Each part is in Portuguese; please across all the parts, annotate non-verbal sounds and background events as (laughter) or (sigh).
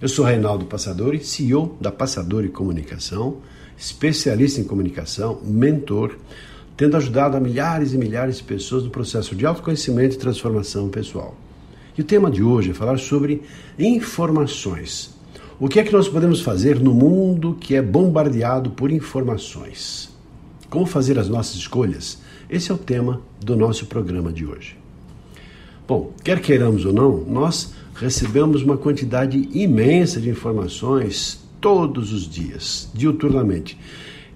Eu sou Reinaldo Passadori, CEO da Passadori Comunicação, especialista em comunicação, mentor, tendo ajudado a milhares e milhares de pessoas no processo de autoconhecimento e transformação pessoal. E o tema de hoje é falar sobre informações. O que é que nós podemos fazer no mundo que é bombardeado por informações? Como fazer as nossas escolhas? Esse é o tema do nosso programa de hoje. Bom, quer queiramos ou não, nós recebemos uma quantidade imensa de informações todos os dias, diuturnamente.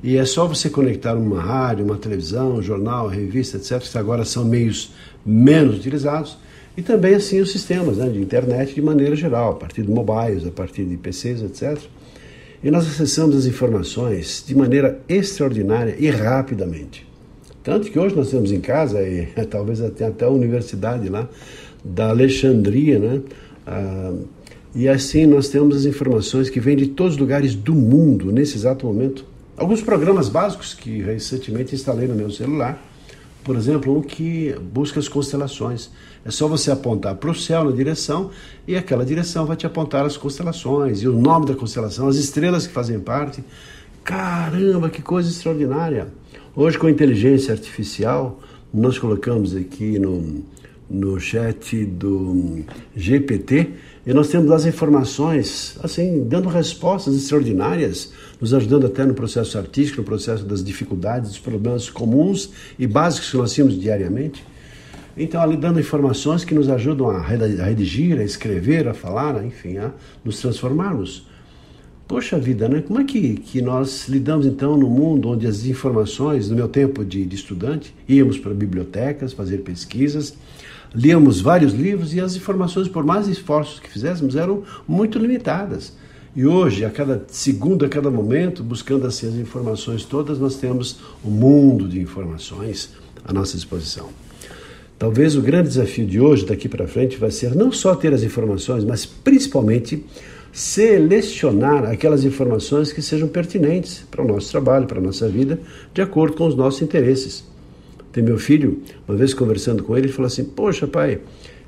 E é só você conectar uma rádio, uma televisão, um jornal, revista, etc., que agora são meios menos utilizados, e também assim os sistemas né, de internet de maneira geral, a partir de mobiles, a partir de PCs, etc. E nós acessamos as informações de maneira extraordinária e rapidamente. Tanto que hoje nós temos em casa, e (laughs) talvez até, até a universidade lá, da Alexandria, né? Ah, e assim nós temos as informações que vêm de todos os lugares do mundo nesse exato momento. Alguns programas básicos que recentemente instalei no meu celular, por exemplo, um que busca as constelações. É só você apontar para o céu na direção e aquela direção vai te apontar as constelações e o nome da constelação, as estrelas que fazem parte. Caramba, que coisa extraordinária! Hoje, com a inteligência artificial, nós colocamos aqui no, no chat do GPT e nós temos as informações, assim, dando respostas extraordinárias, nos ajudando até no processo artístico, no processo das dificuldades, dos problemas comuns e básicos que nós temos diariamente. Então, ali dando informações que nos ajudam a redigir, a escrever, a falar, enfim, a nos transformarmos. Poxa vida, né? Como é que, que nós lidamos então no mundo onde as informações, no meu tempo de, de estudante, íamos para bibliotecas fazer pesquisas, líamos vários livros e as informações, por mais esforços que fizéssemos, eram muito limitadas. E hoje, a cada segundo, a cada momento, buscando assim as informações todas, nós temos um mundo de informações à nossa disposição. Talvez o grande desafio de hoje, daqui para frente, vai ser não só ter as informações, mas principalmente selecionar aquelas informações que sejam pertinentes para o nosso trabalho, para a nossa vida, de acordo com os nossos interesses. Tem meu filho, uma vez conversando com ele, ele falou assim: Poxa, pai,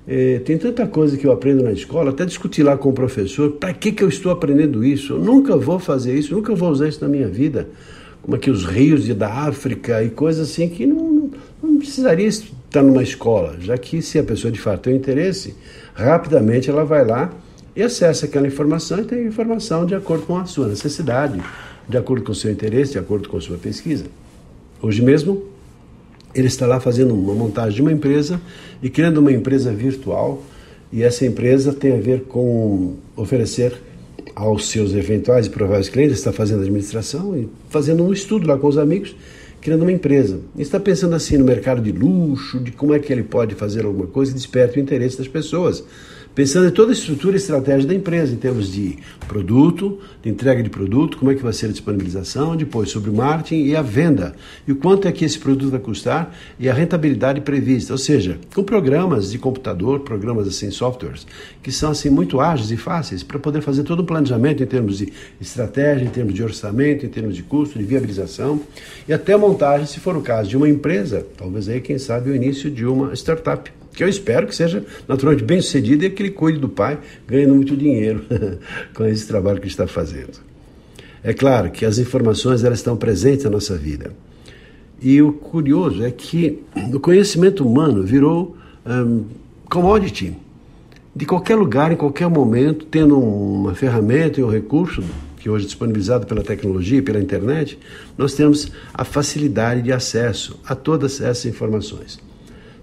eh, tem tanta coisa que eu aprendo na escola, até discutir lá com o professor, para que, que eu estou aprendendo isso? Eu nunca vou fazer isso, nunca vou usar isso na minha vida. Como é que os rios de, da África e coisas assim que não, não precisaria estar numa escola, já que se a pessoa de fato tem interesse, rapidamente ela vai lá e acessa aquela informação e tem informação de acordo com a sua necessidade, de acordo com o seu interesse, de acordo com a sua pesquisa. Hoje mesmo, ele está lá fazendo uma montagem de uma empresa e criando uma empresa virtual, e essa empresa tem a ver com oferecer aos seus eventuais e prováveis clientes, está fazendo administração e fazendo um estudo lá com os amigos criando uma empresa. E está pensando assim no mercado de luxo, de como é que ele pode fazer alguma coisa que desperte o interesse das pessoas pensando em toda a estrutura e estratégia da empresa, em termos de produto, de entrega de produto, como é que vai ser a disponibilização, depois sobre o marketing e a venda, e o quanto é que esse produto vai custar e a rentabilidade prevista, ou seja, com programas de computador, programas assim, softwares, que são assim muito ágeis e fáceis para poder fazer todo o planejamento em termos de estratégia, em termos de orçamento, em termos de custo, de viabilização e até montagem, se for o caso de uma empresa, talvez aí, quem sabe, o início de uma startup que eu espero que seja naturalmente bem sucedido e que ele cuide do pai, ganhando muito dinheiro (laughs) com esse trabalho que está fazendo. É claro que as informações elas estão presentes na nossa vida. E o curioso é que o conhecimento humano virou um, commodity. De qualquer lugar, em qualquer momento, tendo uma ferramenta e um recurso, que hoje é disponibilizado pela tecnologia, pela internet, nós temos a facilidade de acesso a todas essas informações.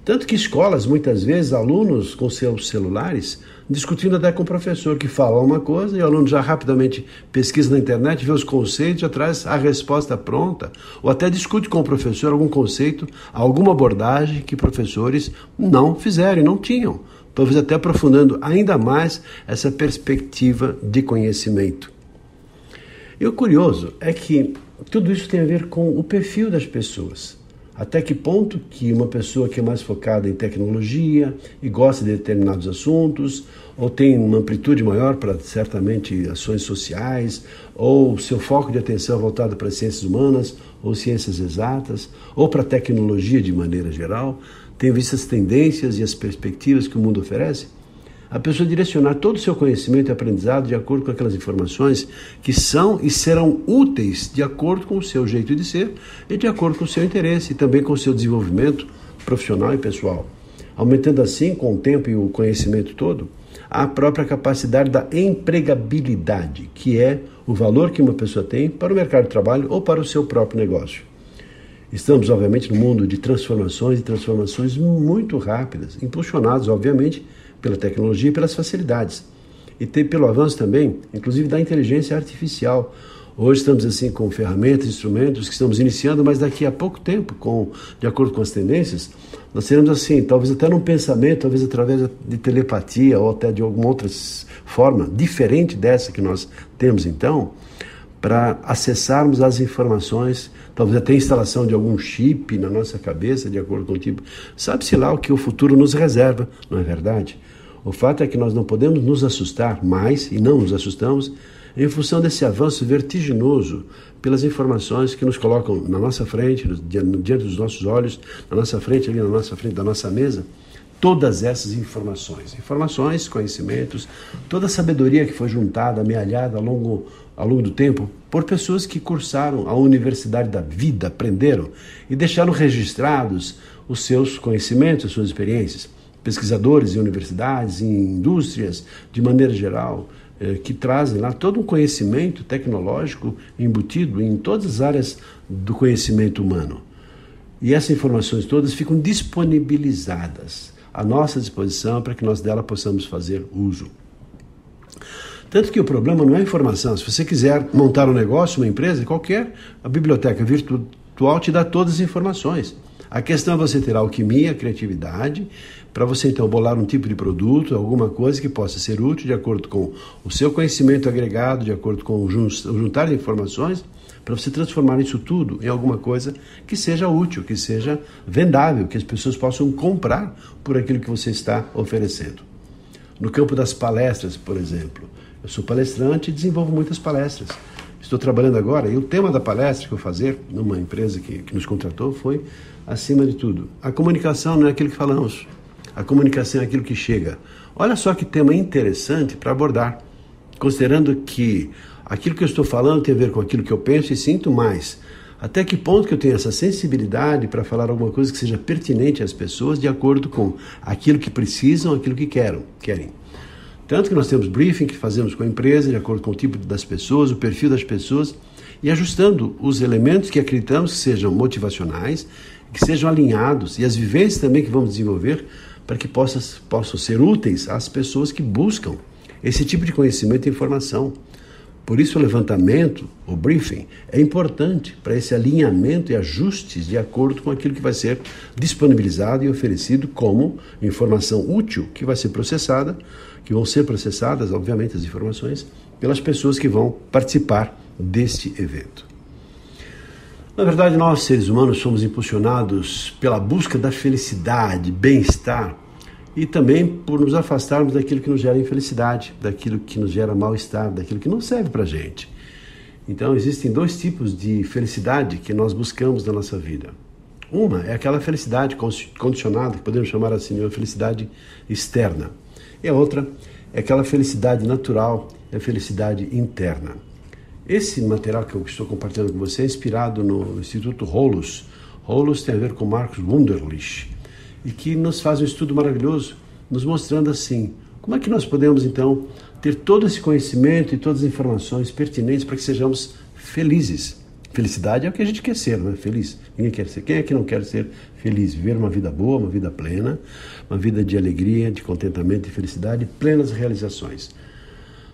Tanto que escolas, muitas vezes, alunos com seus celulares, discutindo até com o professor, que fala uma coisa e o aluno já rapidamente pesquisa na internet, vê os conceitos, já traz a resposta pronta, ou até discute com o professor algum conceito, alguma abordagem que professores não fizeram e não tinham, talvez até aprofundando ainda mais essa perspectiva de conhecimento. E o curioso é que tudo isso tem a ver com o perfil das pessoas. Até que ponto que uma pessoa que é mais focada em tecnologia e gosta de determinados assuntos, ou tem uma amplitude maior para certamente ações sociais, ou seu foco de atenção é voltado para as ciências humanas ou ciências exatas, ou para tecnologia de maneira geral, tem visto as tendências e as perspectivas que o mundo oferece? A pessoa direcionar todo o seu conhecimento e aprendizado de acordo com aquelas informações que são e serão úteis de acordo com o seu jeito de ser e de acordo com o seu interesse e também com o seu desenvolvimento profissional e pessoal. Aumentando assim, com o tempo e o conhecimento todo, a própria capacidade da empregabilidade, que é o valor que uma pessoa tem para o mercado de trabalho ou para o seu próprio negócio. Estamos, obviamente, no mundo de transformações e transformações muito rápidas, impulsionados, obviamente, pela tecnologia e pelas facilidades. E tem, pelo avanço também, inclusive da inteligência artificial. Hoje estamos assim com ferramentas, instrumentos que estamos iniciando, mas daqui a pouco tempo, com de acordo com as tendências, nós teremos assim, talvez até num pensamento, talvez através de telepatia ou até de alguma outra forma diferente dessa que nós temos então, para acessarmos as informações, talvez até a instalação de algum chip na nossa cabeça, de acordo com o tipo. Sabe-se lá o que o futuro nos reserva, não é verdade? O fato é que nós não podemos nos assustar mais, e não nos assustamos, em função desse avanço vertiginoso pelas informações que nos colocam na nossa frente, diante dos nossos olhos, na nossa frente, ali na nossa frente da nossa mesa, todas essas informações. Informações, conhecimentos, toda a sabedoria que foi juntada, amealhada ao longo, ao longo do tempo por pessoas que cursaram a universidade da vida, aprenderam e deixaram registrados os seus conhecimentos, as suas experiências pesquisadores em universidades, em indústrias, de maneira geral, eh, que trazem lá todo um conhecimento tecnológico embutido em todas as áreas do conhecimento humano. E essas informações todas ficam disponibilizadas à nossa disposição para que nós dela possamos fazer uso. Tanto que o problema não é a informação. Se você quiser montar um negócio, uma empresa, qualquer, a biblioteca virtual te dá todas as informações. A questão é você ter alquimia, criatividade, para você então bolar um tipo de produto, alguma coisa que possa ser útil de acordo com o seu conhecimento agregado, de acordo com o juntar de informações, para você transformar isso tudo em alguma coisa que seja útil, que seja vendável, que as pessoas possam comprar por aquilo que você está oferecendo. No campo das palestras, por exemplo, eu sou palestrante e desenvolvo muitas palestras. Estou trabalhando agora e o tema da palestra que eu fazer numa empresa que, que nos contratou foi, acima de tudo, a comunicação não é aquilo que falamos, a comunicação é aquilo que chega. Olha só que tema interessante para abordar, considerando que aquilo que eu estou falando tem a ver com aquilo que eu penso e sinto mais. Até que ponto que eu tenho essa sensibilidade para falar alguma coisa que seja pertinente às pessoas de acordo com aquilo que precisam, aquilo que querem. Tanto que nós temos briefing que fazemos com a empresa, de acordo com o tipo das pessoas, o perfil das pessoas, e ajustando os elementos que acreditamos que sejam motivacionais, que sejam alinhados, e as vivências também que vamos desenvolver para que possam, possam ser úteis às pessoas que buscam esse tipo de conhecimento e informação. Por isso, o levantamento, o briefing, é importante para esse alinhamento e ajustes de acordo com aquilo que vai ser disponibilizado e oferecido como informação útil que vai ser processada, que vão ser processadas, obviamente, as informações, pelas pessoas que vão participar deste evento. Na verdade, nós seres humanos somos impulsionados pela busca da felicidade, bem-estar e também por nos afastarmos daquilo que nos gera infelicidade, daquilo que nos gera mal-estar, daquilo que não serve para gente. Então, existem dois tipos de felicidade que nós buscamos na nossa vida. Uma é aquela felicidade condicionada, que podemos chamar assim de uma felicidade externa. E a outra é aquela felicidade natural, é a felicidade interna. Esse material que eu estou compartilhando com você é inspirado no Instituto Rolos. Rolos tem a ver com Marcos Wunderlich e que nos faz um estudo maravilhoso, nos mostrando assim como é que nós podemos então ter todo esse conhecimento e todas as informações pertinentes para que sejamos felizes. Felicidade é o que a gente quer ser, não é? Feliz. Ninguém quer ser. Quem é que não quer ser feliz? Viver uma vida boa, uma vida plena, uma vida de alegria, de contentamento e felicidade, plenas realizações.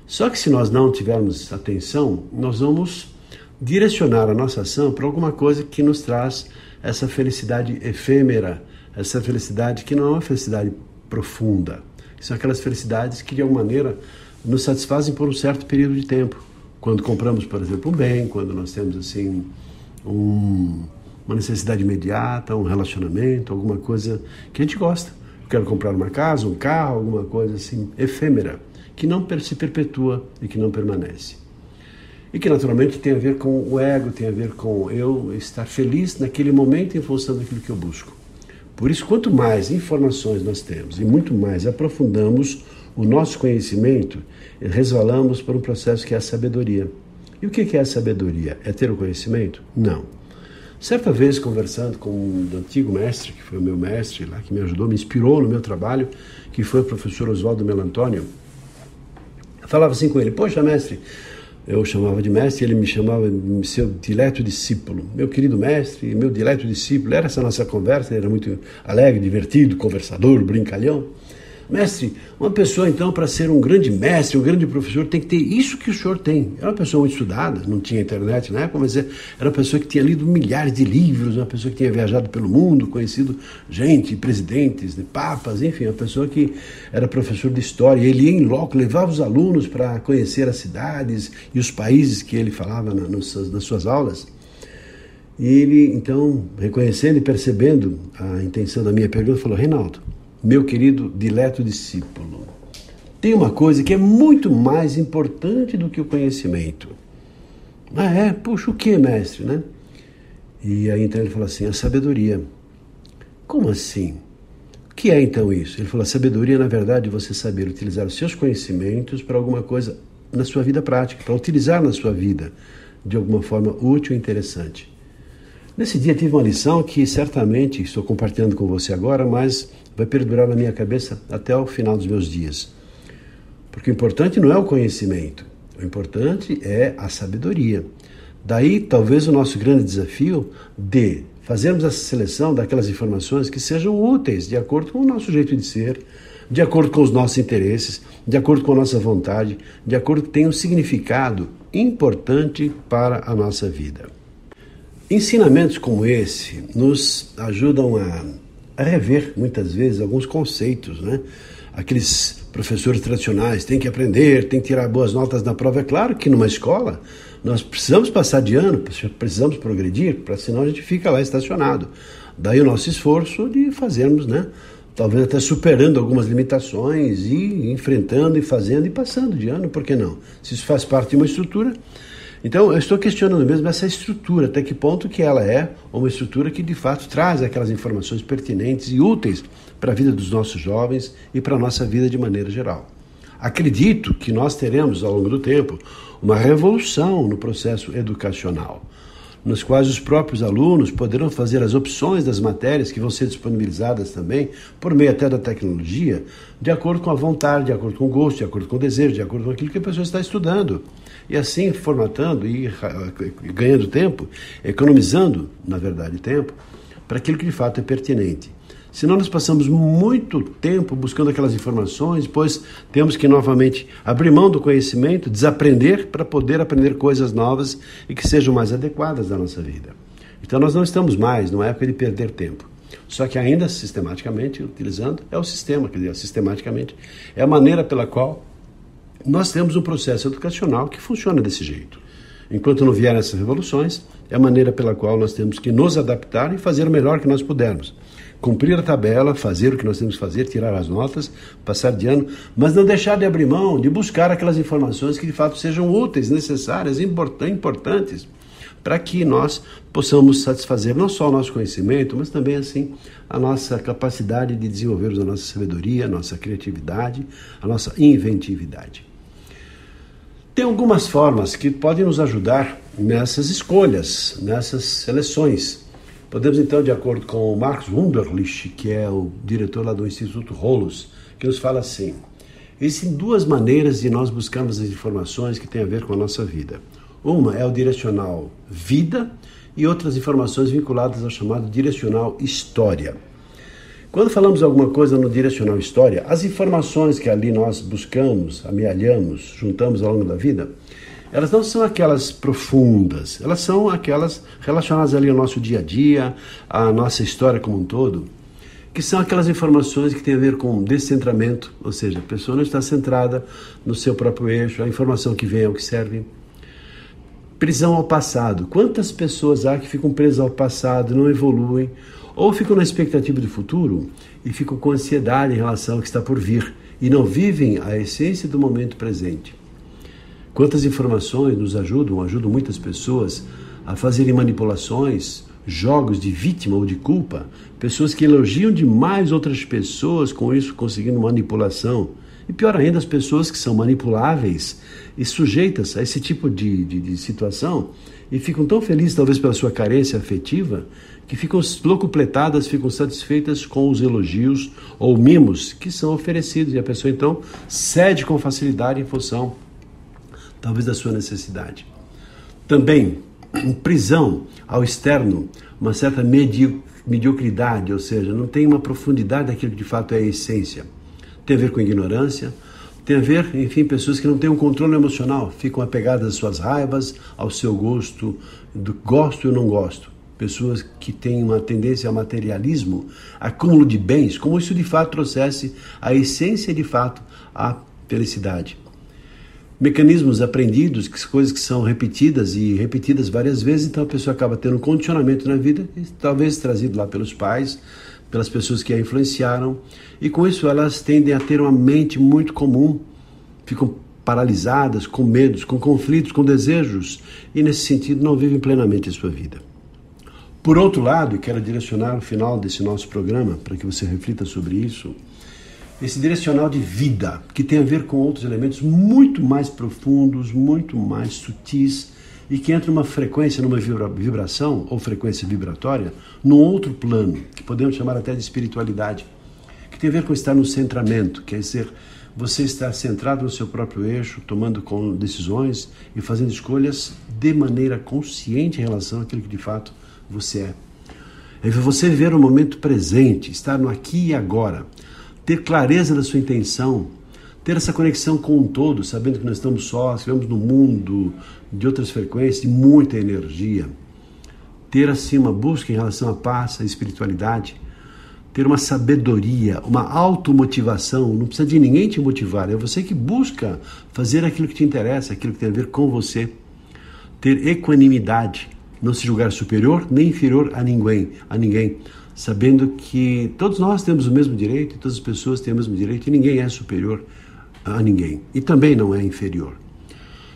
Só que se nós não tivermos atenção, nós vamos direcionar a nossa ação para alguma coisa que nos traz essa felicidade efêmera, essa felicidade que não é uma felicidade profunda. São aquelas felicidades que de alguma maneira nos satisfazem por um certo período de tempo. Quando compramos, por exemplo, um bem, quando nós temos assim um, uma necessidade imediata, um relacionamento, alguma coisa que a gente gosta. Quero comprar uma casa, um carro, alguma coisa assim efêmera, que não se perpetua e que não permanece. E que naturalmente tem a ver com o ego, tem a ver com eu estar feliz naquele momento em função daquilo que eu busco. Por isso, quanto mais informações nós temos e muito mais aprofundamos o nosso conhecimento, resvalamos para um processo que é a sabedoria. E o que é a sabedoria? É ter o conhecimento? Não. Certa vez, conversando com um antigo mestre, que foi o meu mestre lá, que me ajudou, me inspirou no meu trabalho, que foi o professor Oswaldo Melantônio, falava assim com ele: Poxa, mestre, eu chamava de mestre, ele me chamava seu dileto discípulo. Meu querido mestre, meu dileto discípulo. Era essa nossa conversa, ele era muito alegre, divertido, conversador, brincalhão. Mestre, uma pessoa então para ser um grande mestre, um grande professor, tem que ter isso que o senhor tem. Era uma pessoa muito estudada, não tinha internet na época, mas era uma pessoa que tinha lido milhares de livros, uma pessoa que tinha viajado pelo mundo, conhecido gente, presidentes, de papas, enfim, uma pessoa que era professor de história. Ele ia em loco, levava os alunos para conhecer as cidades e os países que ele falava na, nas suas aulas. E ele, então, reconhecendo e percebendo a intenção da minha pergunta, falou: Reinaldo, meu querido dileto discípulo, tem uma coisa que é muito mais importante do que o conhecimento. Ah, é? Puxa, o que, mestre, né? E aí então ele falou assim: a sabedoria. Como assim? O que é então isso? Ele falou: sabedoria, na verdade, é você saber utilizar os seus conhecimentos para alguma coisa na sua vida prática, para utilizar na sua vida de alguma forma útil e interessante. Nesse dia tive uma lição que certamente estou compartilhando com você agora, mas vai perdurar na minha cabeça até o final dos meus dias. Porque o importante não é o conhecimento, o importante é a sabedoria. Daí, talvez, o nosso grande desafio de fazermos essa seleção daquelas informações que sejam úteis de acordo com o nosso jeito de ser, de acordo com os nossos interesses, de acordo com a nossa vontade, de acordo que tenham um significado importante para a nossa vida. Ensinamentos como esse nos ajudam a a rever muitas vezes alguns conceitos, né? Aqueles professores tradicionais têm que aprender, têm que tirar boas notas na prova. É claro que numa escola nós precisamos passar de ano, precisamos progredir, para senão a gente fica lá estacionado. Daí o nosso esforço de fazermos, né? Talvez até superando algumas limitações e enfrentando e fazendo e passando de ano, por que não? Se isso faz parte de uma estrutura, então, eu estou questionando mesmo essa estrutura, até que ponto que ela é uma estrutura que de fato traz aquelas informações pertinentes e úteis para a vida dos nossos jovens e para a nossa vida de maneira geral. Acredito que nós teremos ao longo do tempo uma revolução no processo educacional, nos quais os próprios alunos poderão fazer as opções das matérias que vão ser disponibilizadas também, por meio até da tecnologia, de acordo com a vontade, de acordo com o gosto, de acordo com o desejo, de acordo com aquilo que a pessoa está estudando e assim formatando e ganhando tempo, economizando, na verdade, tempo, para aquilo que de fato é pertinente. Senão nós passamos muito tempo buscando aquelas informações, pois temos que novamente abrir mão do conhecimento, desaprender para poder aprender coisas novas e que sejam mais adequadas à nossa vida. Então nós não estamos mais numa época de perder tempo. Só que ainda sistematicamente utilizando é o sistema, quer dizer, sistematicamente é a maneira pela qual nós temos um processo educacional que funciona desse jeito. Enquanto não vierem essas revoluções, é a maneira pela qual nós temos que nos adaptar e fazer o melhor que nós pudermos. Cumprir a tabela, fazer o que nós temos que fazer, tirar as notas, passar de ano, mas não deixar de abrir mão, de buscar aquelas informações que de fato sejam úteis, necessárias, importantes, para que nós possamos satisfazer não só o nosso conhecimento, mas também assim a nossa capacidade de desenvolvermos a nossa sabedoria, a nossa criatividade, a nossa inventividade. Tem algumas formas que podem nos ajudar nessas escolhas, nessas seleções. Podemos então, de acordo com o Marcos Wunderlich, que é o diretor lá do Instituto Rolos, que nos fala assim: existem duas maneiras de nós buscarmos as informações que têm a ver com a nossa vida. Uma é o direcional vida e outras informações vinculadas ao chamado direcional história. Quando falamos alguma coisa no direcional história, as informações que ali nós buscamos, amealhamos, juntamos ao longo da vida, elas não são aquelas profundas, elas são aquelas relacionadas ali ao nosso dia a dia, à nossa história como um todo, que são aquelas informações que têm a ver com descentramento, ou seja, a pessoa não está centrada no seu próprio eixo, a informação que vem é o que serve. Prisão ao passado. Quantas pessoas há que ficam presas ao passado, não evoluem, ou ficam na expectativa do futuro e ficam com ansiedade em relação ao que está por vir e não vivem a essência do momento presente? Quantas informações nos ajudam, ajudam muitas pessoas a fazerem manipulações, jogos de vítima ou de culpa, pessoas que elogiam demais outras pessoas, com isso conseguindo manipulação. E pior ainda, as pessoas que são manipuláveis e sujeitas a esse tipo de, de, de situação e ficam tão felizes, talvez pela sua carência afetiva, que ficam locupletadas, ficam satisfeitas com os elogios ou mimos que são oferecidos. E a pessoa então cede com facilidade em função, talvez, da sua necessidade. Também, prisão ao externo, uma certa mediocridade, ou seja, não tem uma profundidade daquilo que de fato é a essência. Tem a ver com ignorância, tem a ver, enfim, pessoas que não têm um controle emocional, ficam apegadas às suas raivas, ao seu gosto, do gosto e não gosto. Pessoas que têm uma tendência ao materialismo, acúmulo de bens, como isso de fato trouxesse a essência de fato a felicidade. Mecanismos aprendidos, que coisas que são repetidas e repetidas várias vezes, então a pessoa acaba tendo um condicionamento na vida, talvez trazido lá pelos pais, pelas pessoas que a influenciaram, e com isso elas tendem a ter uma mente muito comum, ficam paralisadas, com medos, com conflitos, com desejos, e nesse sentido não vivem plenamente a sua vida. Por outro lado, e quero direcionar o final desse nosso programa para que você reflita sobre isso, esse direcional de vida, que tem a ver com outros elementos muito mais profundos, muito mais sutis, e que entra numa frequência, numa vibração ou frequência vibratória, num outro plano, que podemos chamar até de espiritualidade, que tem a ver com estar no centramento, quer dizer, você estar centrado no seu próprio eixo, tomando decisões e fazendo escolhas de maneira consciente em relação àquilo que de fato você é. É você viver o momento presente, estar no aqui e agora, ter clareza da sua intenção, ter essa conexão com o todo, sabendo que nós estamos sós, vivemos num mundo de outras frequências, de muita energia. Ter assim uma busca em relação à paz, à espiritualidade, ter uma sabedoria, uma automotivação, não precisa de ninguém te motivar, é você que busca fazer aquilo que te interessa, aquilo que tem a ver com você. Ter equanimidade, não se julgar superior nem inferior a ninguém, a ninguém, sabendo que todos nós temos o mesmo direito, todas as pessoas têm o mesmo direito e ninguém é superior a ninguém e também não é inferior.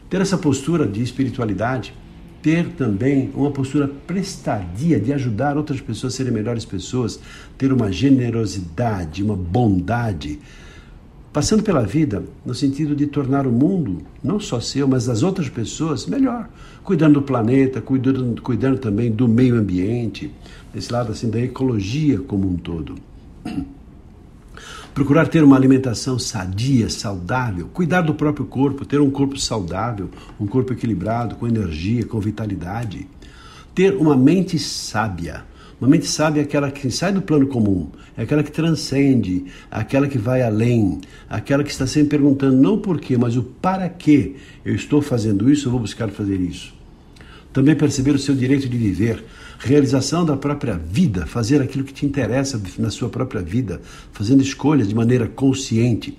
Ter essa postura de espiritualidade, ter também uma postura prestadia de ajudar outras pessoas a serem melhores pessoas, ter uma generosidade, uma bondade, passando pela vida no sentido de tornar o mundo, não só seu, mas das outras pessoas, melhor, cuidando do planeta, cuidando, cuidando também do meio ambiente, desse lado assim da ecologia como um todo. Procurar ter uma alimentação sadia, saudável, cuidar do próprio corpo, ter um corpo saudável, um corpo equilibrado, com energia, com vitalidade. Ter uma mente sábia. Uma mente sábia é aquela que sai do plano comum, é aquela que transcende, aquela que vai além, aquela que está sempre perguntando não por quê, mas o para que eu estou fazendo isso, eu vou buscar fazer isso. Também perceber o seu direito de viver, realização da própria vida, fazer aquilo que te interessa na sua própria vida, fazendo escolhas de maneira consciente.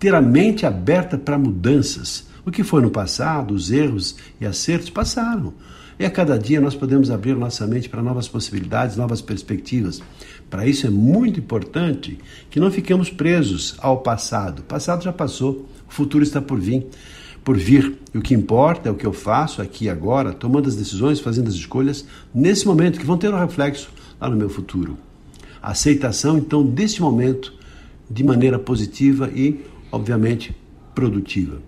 Ter a mente aberta para mudanças. O que foi no passado, os erros e acertos passaram. E a cada dia nós podemos abrir nossa mente para novas possibilidades, novas perspectivas. Para isso é muito importante que não fiquemos presos ao passado. O passado já passou, o futuro está por vir por vir. E o que importa é o que eu faço aqui agora, tomando as decisões, fazendo as escolhas nesse momento, que vão ter um reflexo lá no meu futuro. A aceitação, então, desse momento de maneira positiva e, obviamente, produtiva.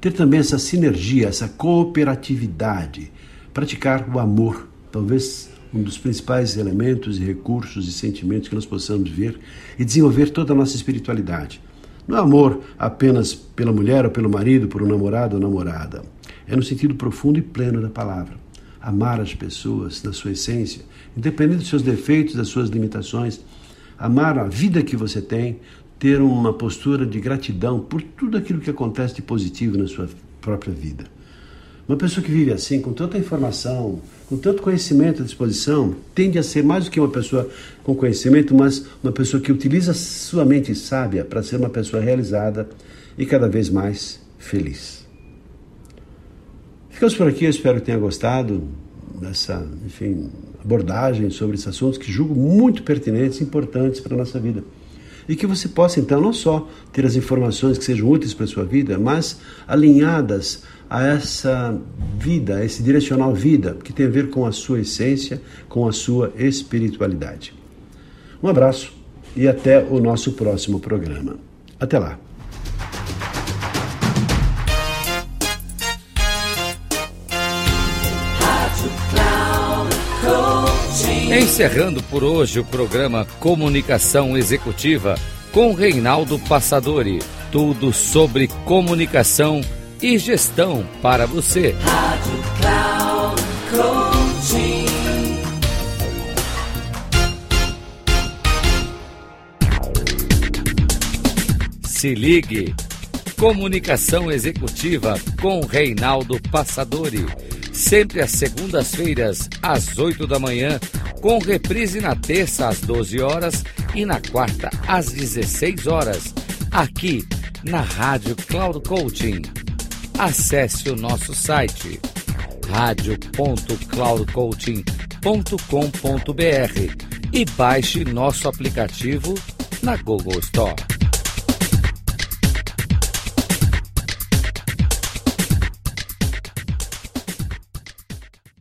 Ter também essa sinergia, essa cooperatividade, praticar o amor, talvez um dos principais elementos e recursos e sentimentos que nós possamos ver e desenvolver toda a nossa espiritualidade. Não é amor apenas pela mulher ou pelo marido, por um namorado ou namorada. É no sentido profundo e pleno da palavra. Amar as pessoas na sua essência, independente dos seus defeitos, das suas limitações. Amar a vida que você tem, ter uma postura de gratidão por tudo aquilo que acontece de positivo na sua própria vida. Uma pessoa que vive assim, com tanta informação, com tanto conhecimento à disposição, tende a ser mais do que uma pessoa com conhecimento, mas uma pessoa que utiliza sua mente sábia para ser uma pessoa realizada e cada vez mais feliz. Ficamos por aqui, eu espero que tenha gostado dessa, enfim, abordagem sobre esses assuntos que julgo muito pertinentes e importantes para a nossa vida. E que você possa, então, não só ter as informações que sejam úteis para a sua vida, mas alinhadas a essa vida, a esse direcional vida, que tem a ver com a sua essência, com a sua espiritualidade. Um abraço e até o nosso próximo programa. Até lá. Encerrando por hoje o programa Comunicação Executiva com Reinaldo Passadori. Tudo sobre comunicação e gestão para você. Rádio Cloud Coaching. Se ligue. Comunicação Executiva com Reinaldo Passadori. Sempre às segundas-feiras, às 8 da manhã com reprise na terça às 12 horas e na quarta às 16 horas, aqui na Rádio Cloud Coaching. Acesse o nosso site radio.cloudcoaching.com.br e baixe nosso aplicativo na Google Store.